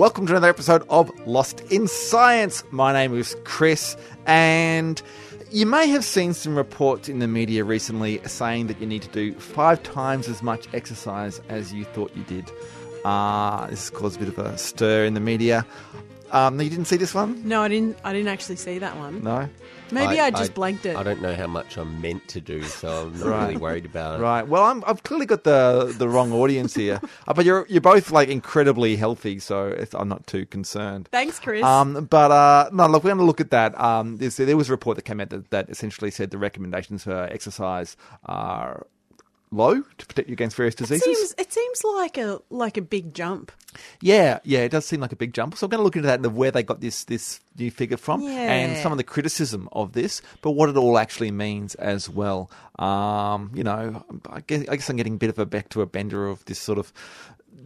Welcome to another episode of Lost in Science. My name is Chris, and you may have seen some reports in the media recently saying that you need to do five times as much exercise as you thought you did. Uh, this has caused a bit of a stir in the media. Um, you didn't see this one? No, I didn't. I didn't actually see that one. No? Maybe I, just blanked it. I don't know how much I'm meant to do, so I'm not Right. really worried about it. Right. Well, I'm, I've clearly got the the wrong audience here, uh, but you're you're both like incredibly healthy, so it's, I'm not too concerned. Thanks, Chris. Um, but uh, no, look, we're going to look at that. Um, there's, there was a report that came out that, that essentially said the recommendations for exercise are low to protect you against various it diseases. seems it seems like a like a big jump. Yeah, yeah, it does seem like a big jump. So I'm going to look into that and where they got this this new figure from, and some of the criticism of this, but what it all actually means as well. Um, you know, I guess, I guess I'm getting a bit of a back to a bender of this sort of.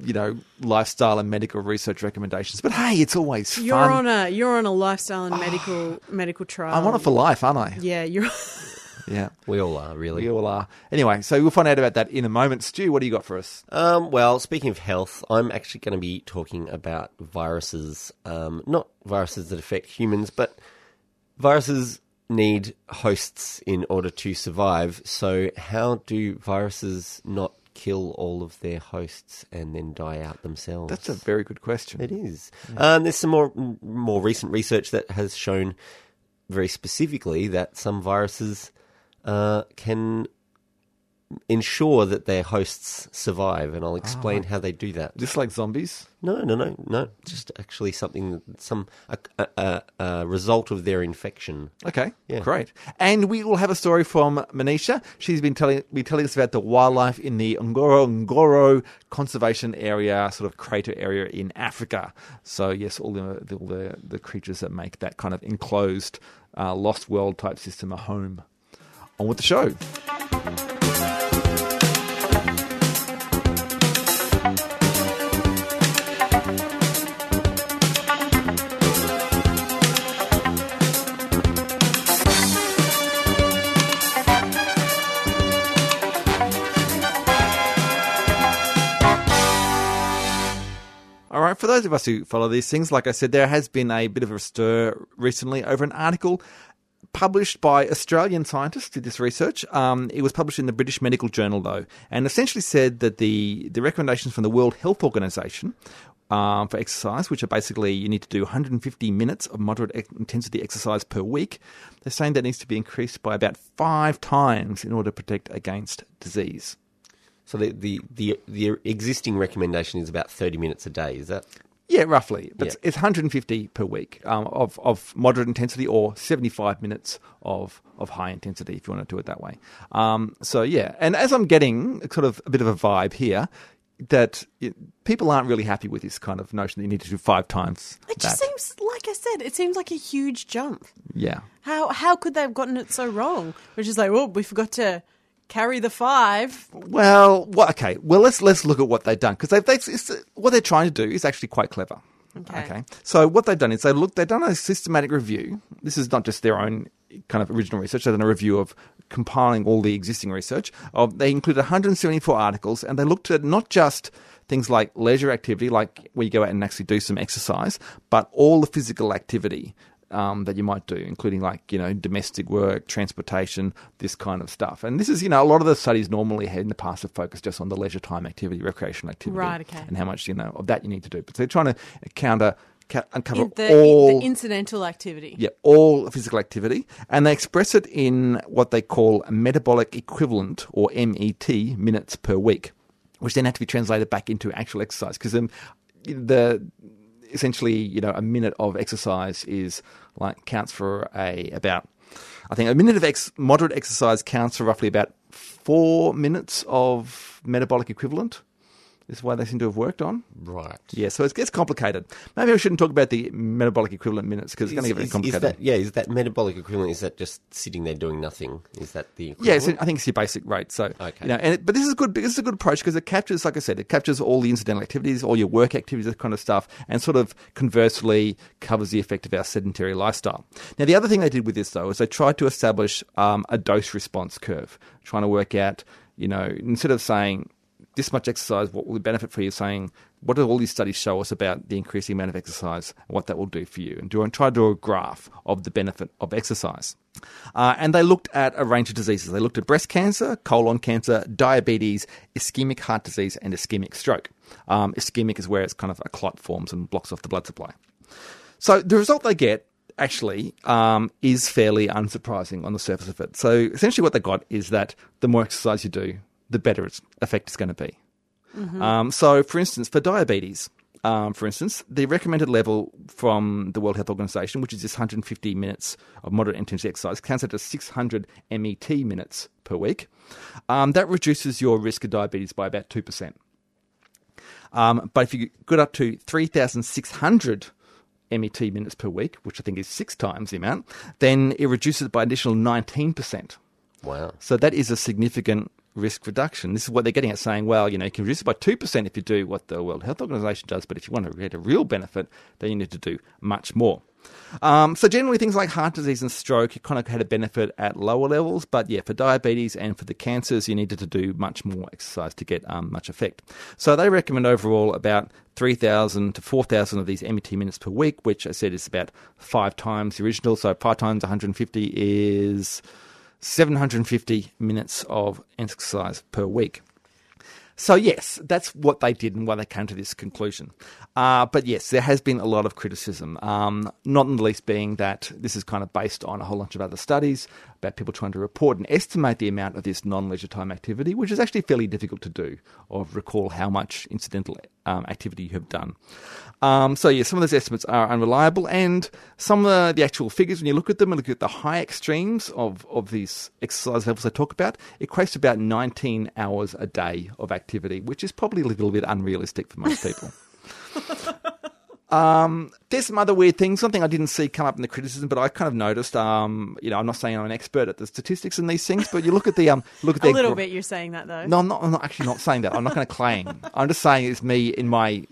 You know, lifestyle and medical research recommendations, but hey, it's always You're fun. on a you're on a lifestyle and medical medical trial. I'm on it for life, aren't I? Yeah, you're. Yeah. We all are, really. We all are. Anyway, so we'll find out about that in a moment. Stu, what do you got for us? Um, well, speaking of health, I'm actually going to be talking about viruses. Um, not viruses that affect humans, but viruses need hosts in order to survive. So, how do viruses not kill all of their hosts and then die out themselves? That's a very good question. It is. Um, there's some more more recent research that has shown very specifically that some viruses uh, can ensure that their hosts survive, and I'll explain how they do that. Just like zombies. No, no, no, no. Just actually something, some a, a, a, result of their infection. Okay, Yeah. great. And we will have a story from Manisha. She's been telling be telling us about the wildlife in the Ngorongoro conservation area, sort of crater area in Africa. So yes, all the the, all the, the creatures that make that kind of enclosed, uh, lost world type system a home. On with the show. For those of us who follow these things, like I said, there has been a bit of a stir recently over an article published by Australian scientists did this research. Um, it was published in the British Medical Journal, though, and essentially said that the, the recommendations from the World Health Organization um, for exercise, which are basically you need to do 150 minutes of moderate ex- intensity exercise per week, they're saying that needs to be increased by about five times in order to protect against disease. So the, the, the, the existing recommendation is about 30 minutes a day, is that? Yeah, roughly. But Yeah. it's 150 per week um, of, of moderate intensity or 75 minutes of, of high intensity, if you want to do it that way. Um, so, yeah. And as I'm getting sort of a bit of a vibe here, that it, people aren't really happy with this kind of notion that you need to do five times It that. just seems like I said. It seems like a huge jump. yeah. How how could they have gotten it so wrong? Which is like, oh, we forgot to carry the five. Well, well, okay. Well, let's let's look at what they've done because they've, they what they're trying to do is actually quite clever. Okay. So what they've done is they look they've done a systematic review. This is not just their own kind of original research. They've done a review of compiling all the existing research. Of they included 174 articles, and they looked at not just things like leisure activity, like where you go out and actually do some exercise, but all the physical activity um, that you might do, including like you know domestic work, transportation, this kind of stuff. And this is you know a lot of the studies normally had in the past have focused just on the leisure time activity, recreational activity, Right, okay. and how much you know of that you need to do. But they're trying to counter. ca- Uncover In the, all the incidental activity. yeah, all physical activity, and they express it in what they call metabolic equivalent, or MET, minutes per week, which then have to be translated back into actual exercise. Because um, the essentially, you know, a minute of exercise is like counts for a about, I think a minute of ex- moderate exercise counts for roughly about four minutes of metabolic equivalent. Is why they seem to have worked on. Right. Yeah, so it gets complicated. Maybe I shouldn't talk about the metabolic equivalent minutes because it's going to get very complicated. That, yeah, is that metabolic equivalent? Is that just sitting there doing nothing? Is that the Yeah, equivalent? it's, I think it's your basic rate. So, Okay. you know, and it, but this is a good. This is a good approach because it captures, like I said, it captures all the incidental activities, all your work activities, that kind of stuff, and sort of conversely covers the effect of our sedentary lifestyle. Now, the other thing they did with this though is they tried to establish um, a dose response curve, trying to work out, you know, instead of saying this much exercise, what will the benefit for you? Saying, what do all these studies show us about the increasing amount of exercise and what that will do for you? And do and try to do a graph of the benefit of exercise. Uh, and they looked at a range of diseases. They looked at breast cancer, colon cancer, diabetes, ischemic heart disease, and ischemic stroke. Um, ischemic is where it's kind of a clot forms and blocks off the blood supply. So the result they get actually um, is fairly unsurprising on the surface of it. So essentially, what they got is that the more exercise you do, the better its effect is going to be. Um, so, for instance, for diabetes, um, for instance, the recommended level from the World Health Organization, which is just 150 minutes of moderate intensity exercise, counts out to 600 MET minutes per week. Um, that reduces your risk of diabetes by about 2%. Um, but if you get up to 3,600 MET minutes per week, which I think is six times the amount, then it reduces it by an additional 19%. Wow. So that is a significant risk reduction. This is what they're getting at saying, well, you know, you can reduce it by 2% if you do what the World Health Organization does, but if you want to get a real benefit, then you need to do much more. Um, so generally, things like heart disease and stroke, you kind of had a benefit at lower levels, but yeah, for diabetes and for the cancers, you needed to do much more exercise to get um, much effect. So they recommend overall about 3,000 to 4,000 of these MET minutes per week, which I said is about five times the original. So five times 150 is 750 minutes of exercise per week. So, yes, that's what they did and why they came to this conclusion. Uh, but yes, there has been a lot of criticism, um, not in the least being that this is kind of based on a whole bunch of other studies about people trying to report and estimate the amount of this non leisure time activity, which is actually fairly difficult to do, or recall how much incidental um, activity you have done. Um, so, yeah, some of those estimates are unreliable, and some of the actual figures, when you look at them and look at the high extremes of, of these exercise levels I talk about, it equates to about 19 hours a day of activity, which is probably a little bit unrealistic for most people. Um, there's some other weird things. Something I didn't see come up in the criticism, but I kind of noticed. Um, you know, I'm not saying I'm an expert at the statistics and these things, but you look at the um, look at A their little gra- bit, you're saying that though. No, I'm not. I'm not actually not saying that. I'm not going to claim. I'm just saying it's me in my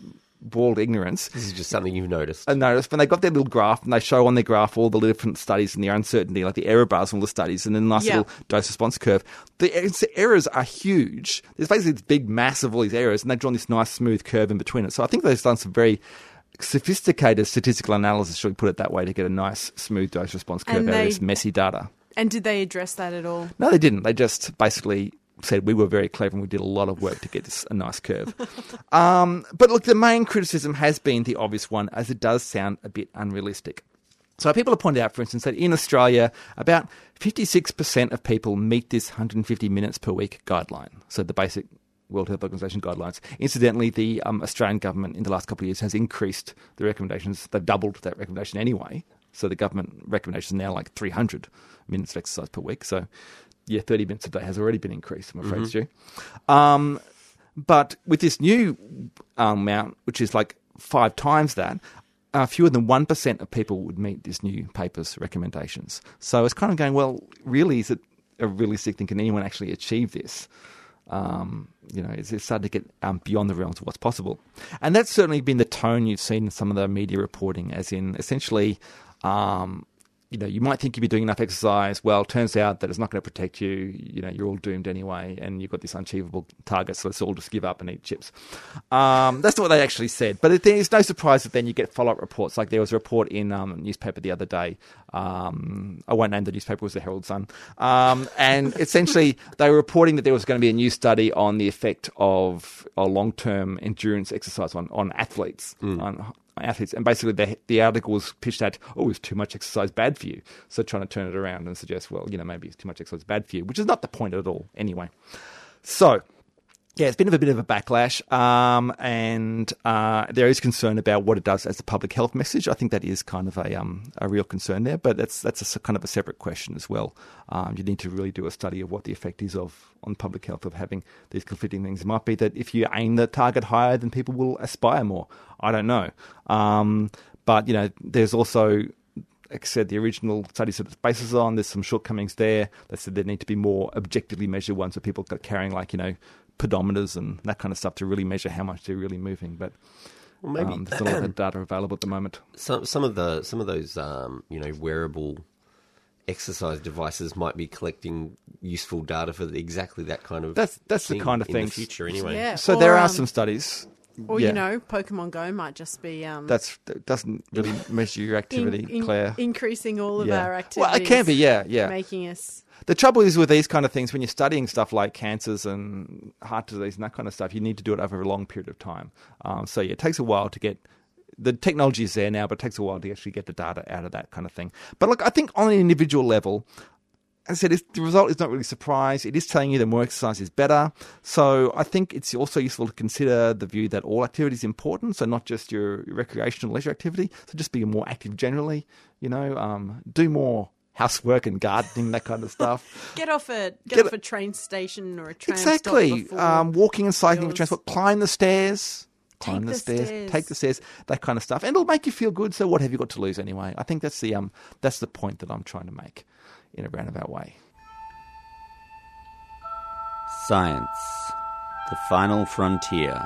bald ignorance. This is just something you've noticed. I noticed when they got their little graph and they show on their graph all the different studies and the uncertainty, like the error bars from all the studies, and then a nice Yeah. little dose response curve. The er- errors are huge. There's basically this big mass of all these errors, and they've drawn this nice smooth curve in between it. So I think they've done some very sophisticated statistical analysis, should we put it that way, to get a nice smooth dose response curve And out they- of this messy data. And did they address that at all? No, they didn't. They just basically said we were very clever and we did a lot of work to get this a nice curve. um, but look, the main criticism has been the obvious one, as it does sound a bit unrealistic. So people have pointed out, for instance, that in Australia, about 56% of people meet this 150 minutes per week guideline. So the basic World Health Organization guidelines. Incidentally, the um, Australian government in the last couple of years has increased the recommendations. They've doubled that recommendation anyway. So the government recommendation is now like 300 minutes of exercise per week. So yeah, 30 minutes a day has already been increased, I'm afraid, Stu. Um, but with this new um, amount, which is like five times that, uh, fewer than 1% of people would meet this new paper's recommendations. So it's kind of going, well, really, is it a realistic thing? Can anyone actually achieve this? Um, you know, it's, it's starting to get um, beyond the realms of what's possible. And that's certainly been the tone you've seen in some of the media reporting, as in essentially, um, you know, you might think you'd be doing enough exercise. Well, turns out that it's not going to protect you. You know, you're all doomed anyway, and you've got this unachievable target, so let's all just give up and eat chips. Um, that's not what they actually said. But it, there's no surprise that then you get follow up reports. Like there was a report in um, a newspaper the other day. Um, I won't name the newspaper, it was the Herald Sun. Um, and essentially, they were reporting that there was going to be a new study on the effect of a long term endurance exercise on, on athletes. On, athletes, and basically the the article was pitched at, oh, is too much exercise bad for you? So trying to turn it around and suggest, well, you know, maybe it's too much exercise bad for you, which is not the point at all, anyway. So yeah, it's been a bit of a backlash, um, and uh, there is concern about what it does as a public health message. I think that is kind of a um, a real concern there, but that's that's a kind of a separate question as well. Um, you need to really do a study of what the effect is of on public health of having these conflicting things. It might be that if you aim the target higher, then people will aspire more. I don't know, um, but you know, there's also like I said, the original studies that it's bases on, there's some shortcomings there. They said there need to be more objectively measured ones where people are carrying like, you know, pedometers and that kind of stuff to really measure how much they're really moving. But Well, maybe um, there's not a lot of data available at the moment. some some of the some of those um, you know wearable exercise devices might be collecting useful data for exactly that kind of That's- that's the kind of thing in the future anyway. Yeah. So Or, there are um, some studies. Or yeah, you know, Pokemon Go might just be um, that's that doesn't really measure your activity, in- in- Claire. increasing all of yeah. our activities. Well, it can be, yeah, yeah. making us. The trouble is with these kind of things, when you're studying stuff like cancers and heart disease and that kind of stuff, you need to do it over a long period of time. Um, so yeah, it takes a while to get the technology is there now, but it takes a while to actually get the data out of that kind of thing. But look, I think on an individual level, as I said, the result is not really a surprise. It is telling you that more exercise is better. So I think it's also useful to consider the view that all activity is important, so not just your recreational leisure activity. So just be more active generally. You know, um, do more housework and gardening, that kind of stuff. Get off a get, Get off a- train station or a stop Exactly. Um, walking and cycling for transport. Climb the stairs. Climb the, the stairs, stairs. Take the stairs. That kind of stuff, and it'll make you feel good. So what have you got to lose anyway? I think that's the um that's the point that I'm trying to make in a roundabout way. Science, the final frontier.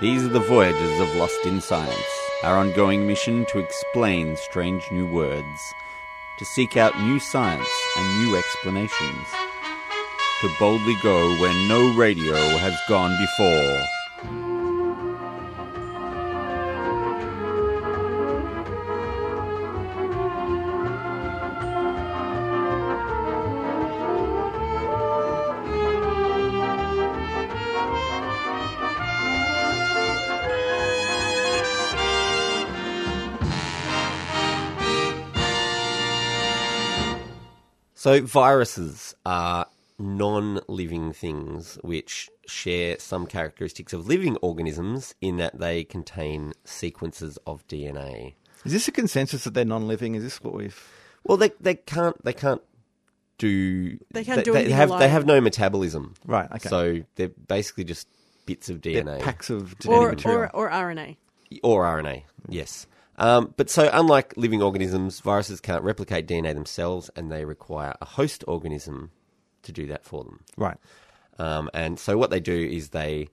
These are the voyages of Lost in Science, our ongoing mission to explain strange new words, to seek out new science and new explanations, to boldly go where no radio has gone before. So viruses are non-living things which share some characteristics of living organisms in that they contain sequences of DNA. Is this a consensus that they're non-living? Is this what we've? Well, they they can't they can't do They can't do they, anything have they have no metabolism. Right, okay. So they're basically just bits of They're DNA packs of genetic or, material. or or RNA. or RNA. Yes. Um, but so, unlike living organisms, viruses can't replicate DNA themselves, and they require a host organism to do that for them. right. Um, and so, what they do is they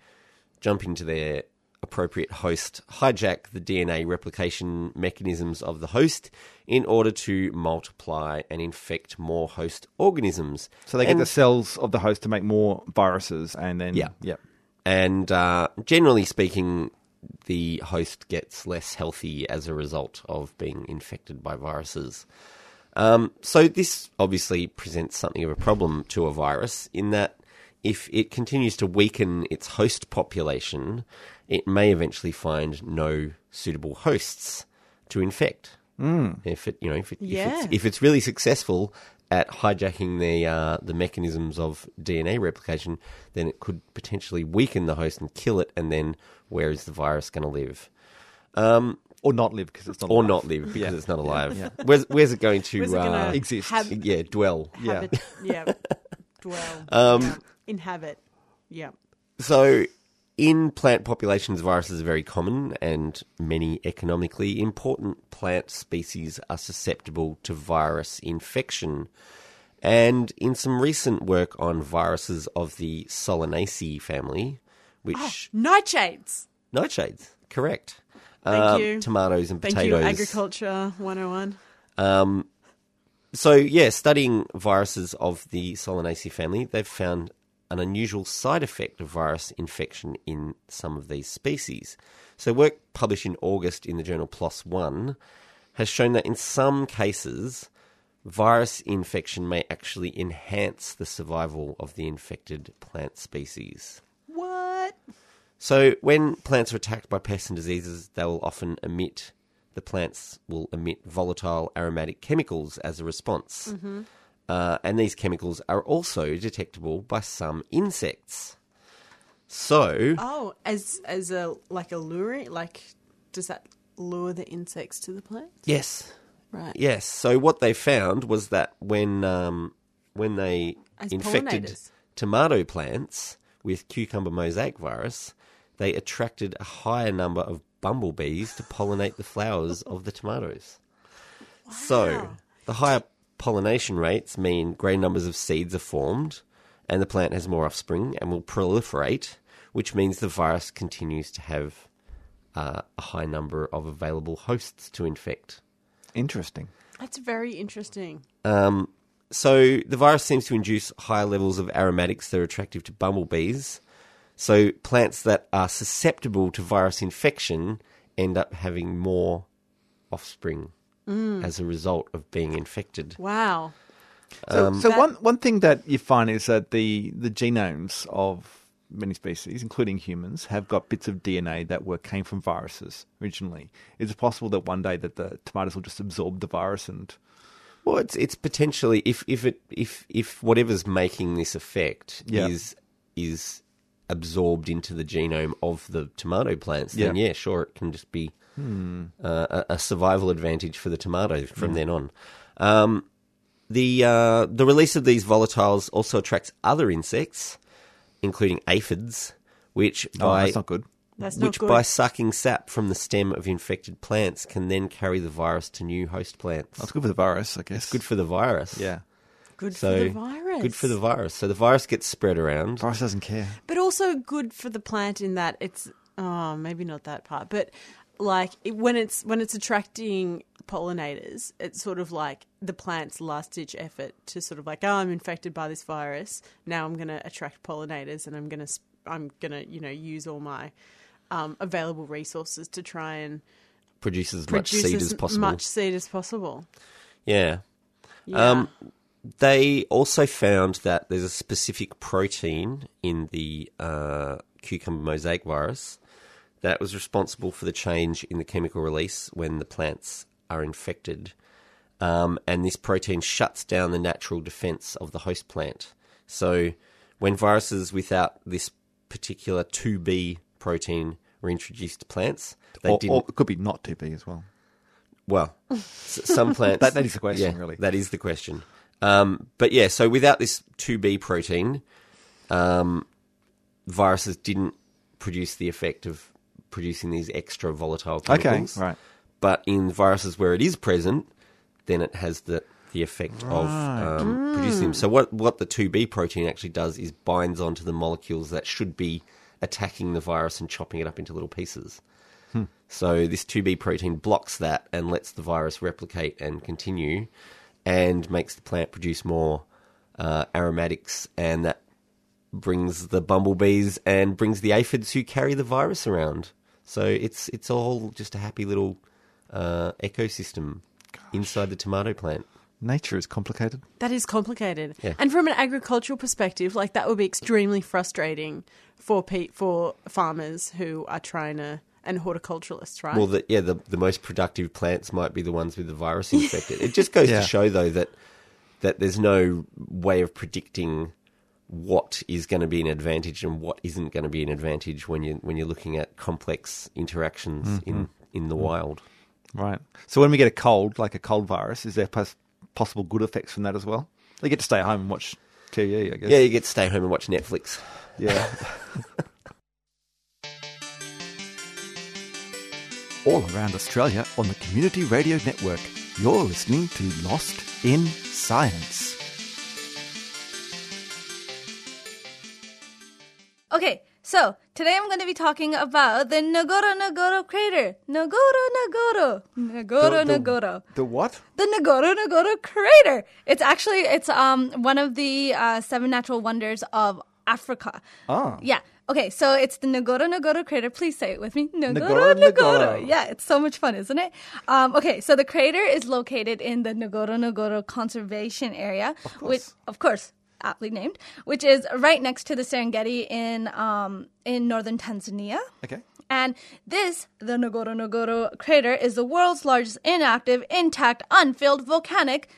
jump into their appropriate host, hijack the DNA replication mechanisms of the host in order to multiply and infect more host organisms. So they get the cells of the host to make more viruses, and then Yeah. yeah. and uh, generally speaking, the host gets less healthy as a result of being infected by viruses. Um, so this obviously presents something of a problem to a virus in that if it continues to weaken its host population, it may eventually find no suitable hosts to infect. Mm. If it, you know, if, it, if, it's, if it's really successful at hijacking the uh, the mechanisms of DNA replication, then it could potentially weaken the host and kill it. And then where is the virus going to live? Um, Or not live because it's not or alive. not live because Yeah. it's not alive. Yeah. Where's where's it going to Where's it uh, exist. Have, yeah dwell? Yeah. habit, yeah. Dwell. Um, yeah. Inhabit. Yeah. So, in plant populations, viruses are very common, and many economically important plant species are susceptible to virus infection. And in some recent work on viruses of the Solanaceae family, which Nightshades. nightshades, correct? Thank Um, you. Tomatoes and Thank potatoes. you, Agriculture 101. Um, so, yeah, studying viruses of the Solanaceae family, they've found an unusual side effect of virus infection in some of these species. So, work published in August in the journal PLOS One has shown that in some cases, virus infection may actually enhance the survival of the infected plant species. What? So when plants are attacked by pests and diseases, they will often emit the plants will emit volatile aromatic chemicals as a response. Mm-hmm. Uh, and these chemicals are also detectable by some insects. So, Oh, as as a like a luring, like does that lure the insects to the plant? yes, Right. yes. So what they found was that when um, when they As infected tomato plants with cucumber mosaic virus, they attracted a higher number of bumblebees to pollinate the flowers of the tomatoes. So the higher pollination rates mean greater numbers of seeds are formed, and the plant has more offspring and will proliferate, which means the virus continues to have uh, a high number of available hosts to infect. Interesting. That's very interesting. Um, so the virus seems to induce higher levels of aromatics that are attractive to bumblebees. So plants that are susceptible to virus infection end up having more offspring as a result of being infected. Wow. So, Um, so That- one one thing that you find is that the the genomes of many species, including humans, have got bits of DNA that were came from viruses originally. Is it possible that one day that the tomatoes will just absorb the virus and Well, it's it's potentially if if it if if whatever's making this effect Yeah. is is absorbed into the genome of the tomato plants, then Yeah. yeah, sure, it can just be uh, a, a survival advantage for the tomato from then on. Um, the uh, the release of these volatiles also attracts other insects, including aphids, which oh, by that's not good. That's not which good. by sucking sap from the stem of infected plants can then carry the virus to new host plants. That's good for the virus, I guess. It's good for the virus. yeah. good So for the virus. good for the virus. So the virus gets spread around. Virus doesn't care. But also good for the plant in that it's oh maybe not that part, but like it, when it's when it's attracting pollinators, it's sort of like the plant's last ditch effort to sort of like oh I'm infected by this virus now I'm going to attract pollinators and I'm going to I'm going to you know use all my um, available resources to try and Produce as much seed as possible. as possible. much seed as possible. Yeah. Yeah. Um, they also found that there's a specific protein in the uh, cucumber mosaic virus that was responsible for the change in the chemical release when the plants are infected. Um, and this protein shuts down the natural defense of the host plant. So when viruses without this particular 2B protein were introduced to plants, they Or, didn't. or it could be not 2B as well. Well, some plants. That- that is the question, yeah, really. That is the question. Um, but yeah, so without this 2B protein, um, viruses didn't produce the effect of producing these extra volatile Okay, right. But in viruses where it is present, then it has the the effect of um, producing them. So what what the 2B protein actually does is binds onto the molecules that should be attacking the virus and chopping it up into little pieces. So this 2B protein blocks that and lets the virus replicate and continue, and makes the plant produce more uh, aromatics, and that brings the bumblebees and brings the aphids who carry the virus around. So it's it's all just a happy little uh, ecosystem inside the tomato plant. Nature is complicated. That is complicated. Yeah. And from an agricultural perspective, like that would be extremely frustrating for pe- for farmers who are trying to and horticulturalists, right? Well, the, yeah, the the most productive plants might be the ones with the virus infected. it just goes Yeah. to show, though, that that there's no way of predicting what is going to be an advantage and what isn't going to be an advantage when you when you're looking at complex interactions mm-hmm. in in the mm-hmm. wild. Right. So when we get a cold, like a cold virus, is there pos- possible good effects from that as well? They get to stay home and watch TV, I guess. Yeah, you get to stay home and watch Netflix. Yeah. All around Australia on the Community Radio Network, you're listening to Lost in Science. Okay, so today I'm going to be talking about the Nagoro Nagoro crater. Nagoro Nagoro. Nagoro The- the- what? The Nagoro Nagoro crater. It's actually it's um one of the uh, seven natural wonders of Africa. Ah. Yeah. Okay, so it's the Nagoro Nagoro crater. Please say it with me. Nagoro Nagoro Nagoro. Yeah, it's so much fun, isn't it? Um, okay, so the crater is located in the Nagoro Nagoro Conservation Area, which, of course, aptly named, which is right next to the Serengeti in um, in northern Tanzania. Okay. And this, the Nagoro crater, is the world's largest inactive, intact, unfilled volcanic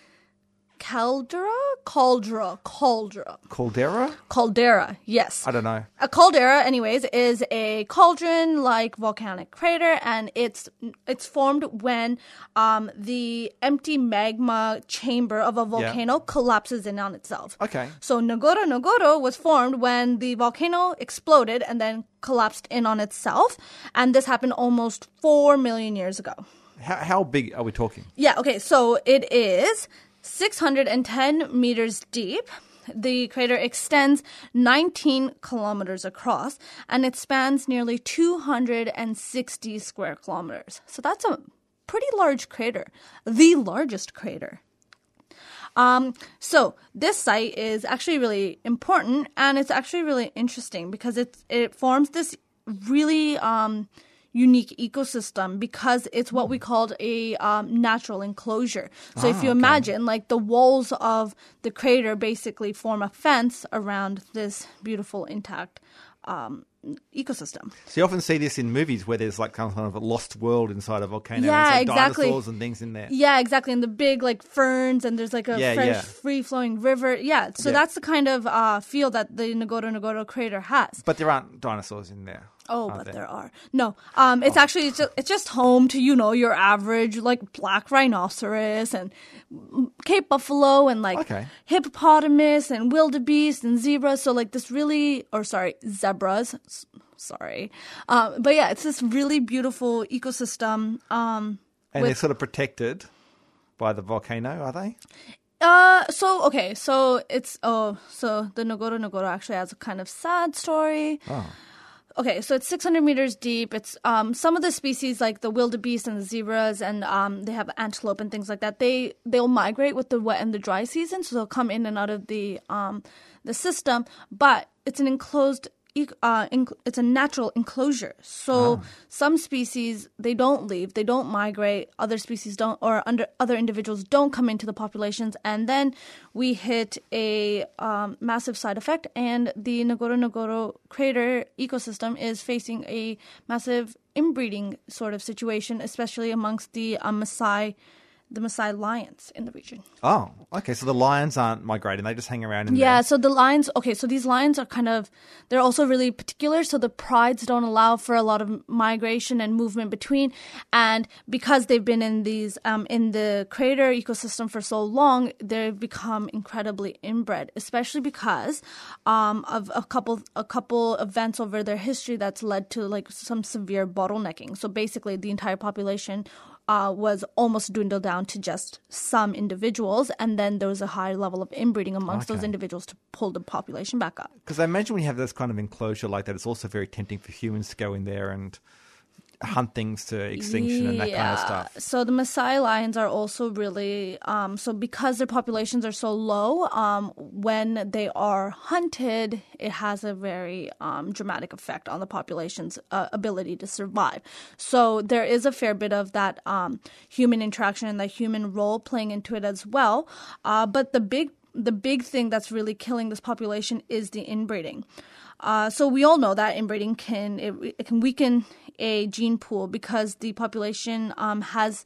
caldera, caldera, caldera, Caldera? caldera. Yes, I don't know. a caldera, anyways, is a cauldron-like volcanic crater, and it's it's formed when um, the empty magma chamber of a volcano collapses in on itself. Okay. So Nagoro Nagoro was formed when the volcano exploded and then collapsed in on itself, and this happened almost four million years ago. How, how big are we talking? Yeah, okay, so it is 610 meters deep. The crater extends 19 kilometers across and it spans nearly 260 square kilometers. So that's a pretty large crater, the largest crater. Um, so this site is actually really important and it's actually really interesting because it's it forms this really um, unique ecosystem because it's what we called a um, natural enclosure. So if you imagine, like the walls of the crater basically form a fence around this beautiful intact um, ecosystem. So you often see this in movies where there's like kind of a lost world inside a volcano. Yeah, like exactly. Dinosaurs and things in there. Yeah, exactly. And the big like ferns, and there's like a Yeah, fresh, yeah. free flowing river. Yeah, so Yeah. that's the kind of uh, feel that the Nagoro Nagoro crater has. But there aren't dinosaurs in there. Oh, but there? there are no. Um, it's actually it's just, it's just home to you know your average like black rhinoceros and Cape buffalo and like Okay. hippopotamus and wildebeest and zebras. So like this really, or sorry, zebras. Sorry, um, but yeah, it's this really beautiful ecosystem. Um, And with- they're sort of protected by the volcano, are they? Uh, so okay, so it's oh, so the Nagoro Nagoro actually has a kind of sad story. Okay, so it's 600 meters deep. It's um some of the species like the wildebeest and the zebras, and um they have antelope and things like that. They they'll migrate with the wet and the dry season, so they'll come in and out of the um the system. But it's an enclosed. Uh, inc- it's a natural enclosure. So some species they don't leave, they don't migrate. Other species don't, or under other individuals don't come into the populations, and then we hit a um, massive side effect, and the Nagoro Nagoro crater ecosystem is facing a massive inbreeding sort of situation, especially amongst the uh, Maasai, the Maasai lions in the region. Oh, okay. So the lions aren't migrating; they just hang around in Yeah, there. so the lions, okay, so these lions are kind of, they're also really particular. So the prides don't allow for a lot of migration and movement between. And because they've been in these, um, in the crater ecosystem for so long, they've become incredibly inbred, especially because, um, of a couple, a couple events over their history that's led to like some severe bottlenecking. So basically the entire population uh, was almost dwindled down to just some individuals, and then there was a high level of inbreeding amongst those individuals to pull the population back up. Because I imagine when you have this kind of enclosure like that, it's also very tempting for humans to go in there and hunt things to extinction and that kind of stuff. So the Maasai lions are also really um, so because their populations are so low. Um, when they are hunted, it has a very um, dramatic effect on the population's uh, ability to survive. So there is a fair bit of that um, human interaction and that human role playing into it as well. Uh, but the big the big thing that's really killing this population is the inbreeding. Uh, so we all know that inbreeding can it, it can weaken a gene pool because the population um, has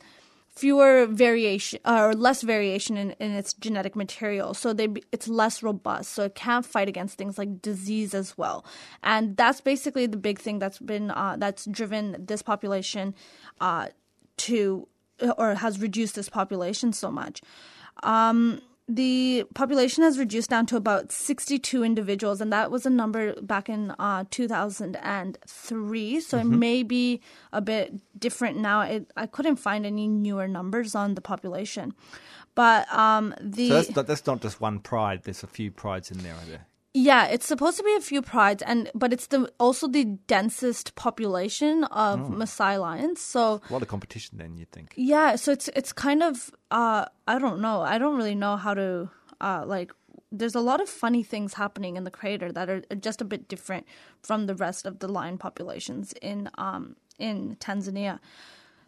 fewer variation or less variation in, in its genetic material. So they it's less robust. So it can't fight against things like disease as well. And that's basically the big thing that's been uh, that's driven this population uh, to or has reduced this population so much. Um, the population has reduced down to about 62 individuals, and that was a number back in uh, 2003. So it may be a bit different now. It, I couldn't find any newer numbers on the population, but um, the So that's, not- that's not just one pride. There's a few prides in there. Are there? Yeah, it's supposed to be a few prides, and but it's the also the densest population of Maasai lions. So A lot of competition then, you'd think. yeah, so it's it's kind of uh I don't know. I don't really know how to uh like there's a lot of funny things happening in the crater that are just a bit different from the rest of the lion populations in um in Tanzania.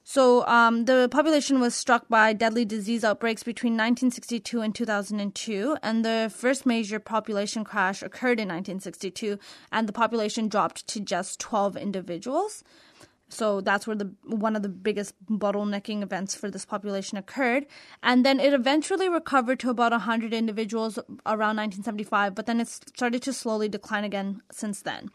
So um, the population was struck by deadly disease outbreaks between 1962 and 2002, and the first major population crash occurred in 1962, and the population dropped to just 12 individuals. So that's where the one of the biggest bottlenecking events for this population occurred, and then it eventually recovered to about 100 individuals around 1975. But then it started to slowly decline again since then.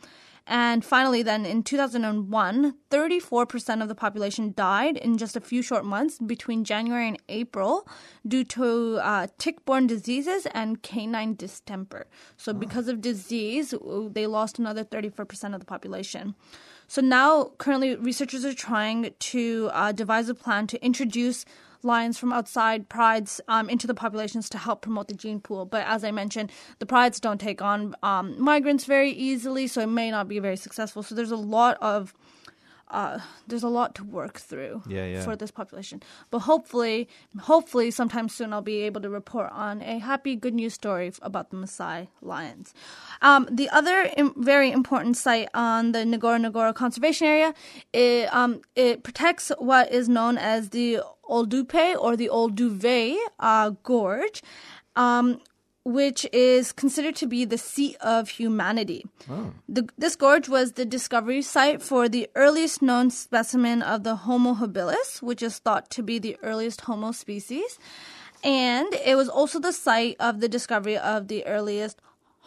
And finally, then in 2001, 34% of the population died in just a few short months between January and April due to uh, tick borne diseases and canine distemper. So, because of disease, they lost another 34% of the population. So, now currently, researchers are trying to uh, devise a plan to introduce lions from outside prides um, into the populations to help promote the gene pool. But as I mentioned, the prides don't take on um, migrants very easily, so it may not be very successful. So there's a lot of uh, there's a lot to work through Yeah, yeah. for this population. But hopefully, hopefully, sometime soon I'll be able to report on a happy, good news story about the Maasai lions. Um, the other Im- very important site on the Ngorongoro Conservation Area, it, um, it protects what is known as the Oldupe or the Olduve uh, Gorge. Um, which is considered to be the seat of humanity. The, this gorge was the discovery site for the earliest known specimen of the Homo habilis, which is thought to be the earliest Homo species. And it was also the site of the discovery of the earliest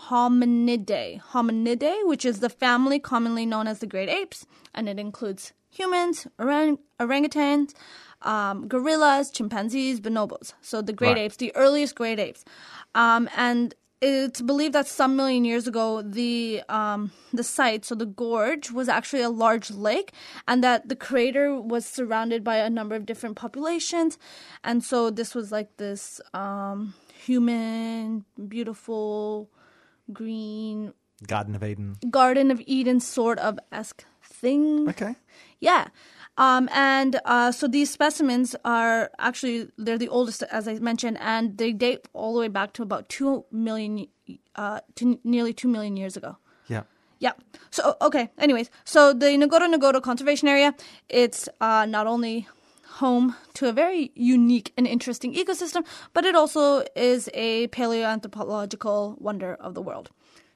Hominidae. Hominidae, which is the family commonly known as the great apes, and it includes humans, orang- orangutans, um, gorillas, chimpanzees, bonobos. So the great Right. apes, the earliest great apes. Um, and it's believed that some million years ago, the um, the site, so the gorge, was actually a large lake, and that the crater was surrounded by a number of different populations, and so this was like this um, human, beautiful, green Garden of Eden. Garden of Eden sort of esque thing. Okay. Yeah. Um, and uh, so these specimens are actually they're the oldest, as I mentioned, and they date all the way back to about two million, uh, to nearly two million years ago. Yeah. Yeah. So okay. Anyways, so the Ngorongoro Conservation Area, it's uh, not only home to a very unique and interesting ecosystem, but it also is a paleoanthropological wonder of the world.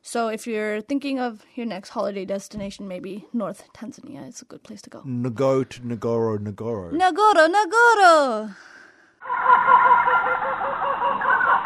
So if you're thinking of your next holiday destination, maybe North Tanzania is a good place to go. Nago to Nagoro, Nagoro. Nagoro, Nagoro.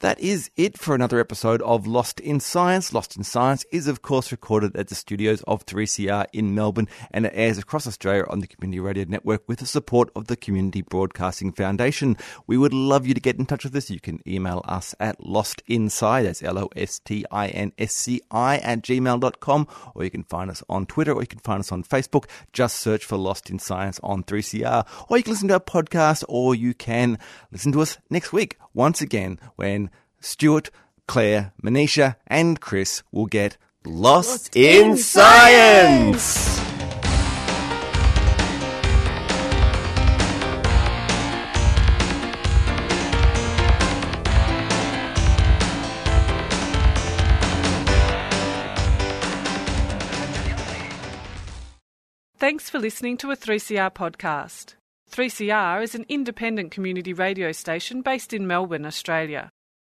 That is it for another episode of Lost in Science. Lost in Science is, of course, recorded at the studios of 3CR in Melbourne and it airs across Australia on the Community Radio Network with the support of the Community Broadcasting Foundation. We would love you to get in touch with us. You can email us at lostinsci, that's L-O-S-T-I-N-S-C-I at gmail.com or you can find us on Twitter or you can find us on Facebook. Just search for Lost in Science on 3CR or you can listen to our podcast or you can listen to us next week once again when Stuart, Claire, Manisha, and Chris will get lost, In science! Thanks for listening to a 3CR podcast. 3CR is an independent community radio station based in Melbourne, Australia.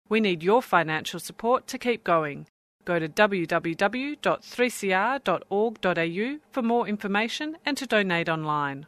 We need your financial support to keep going. Go to www.3cr.org.au for more information and to donate online.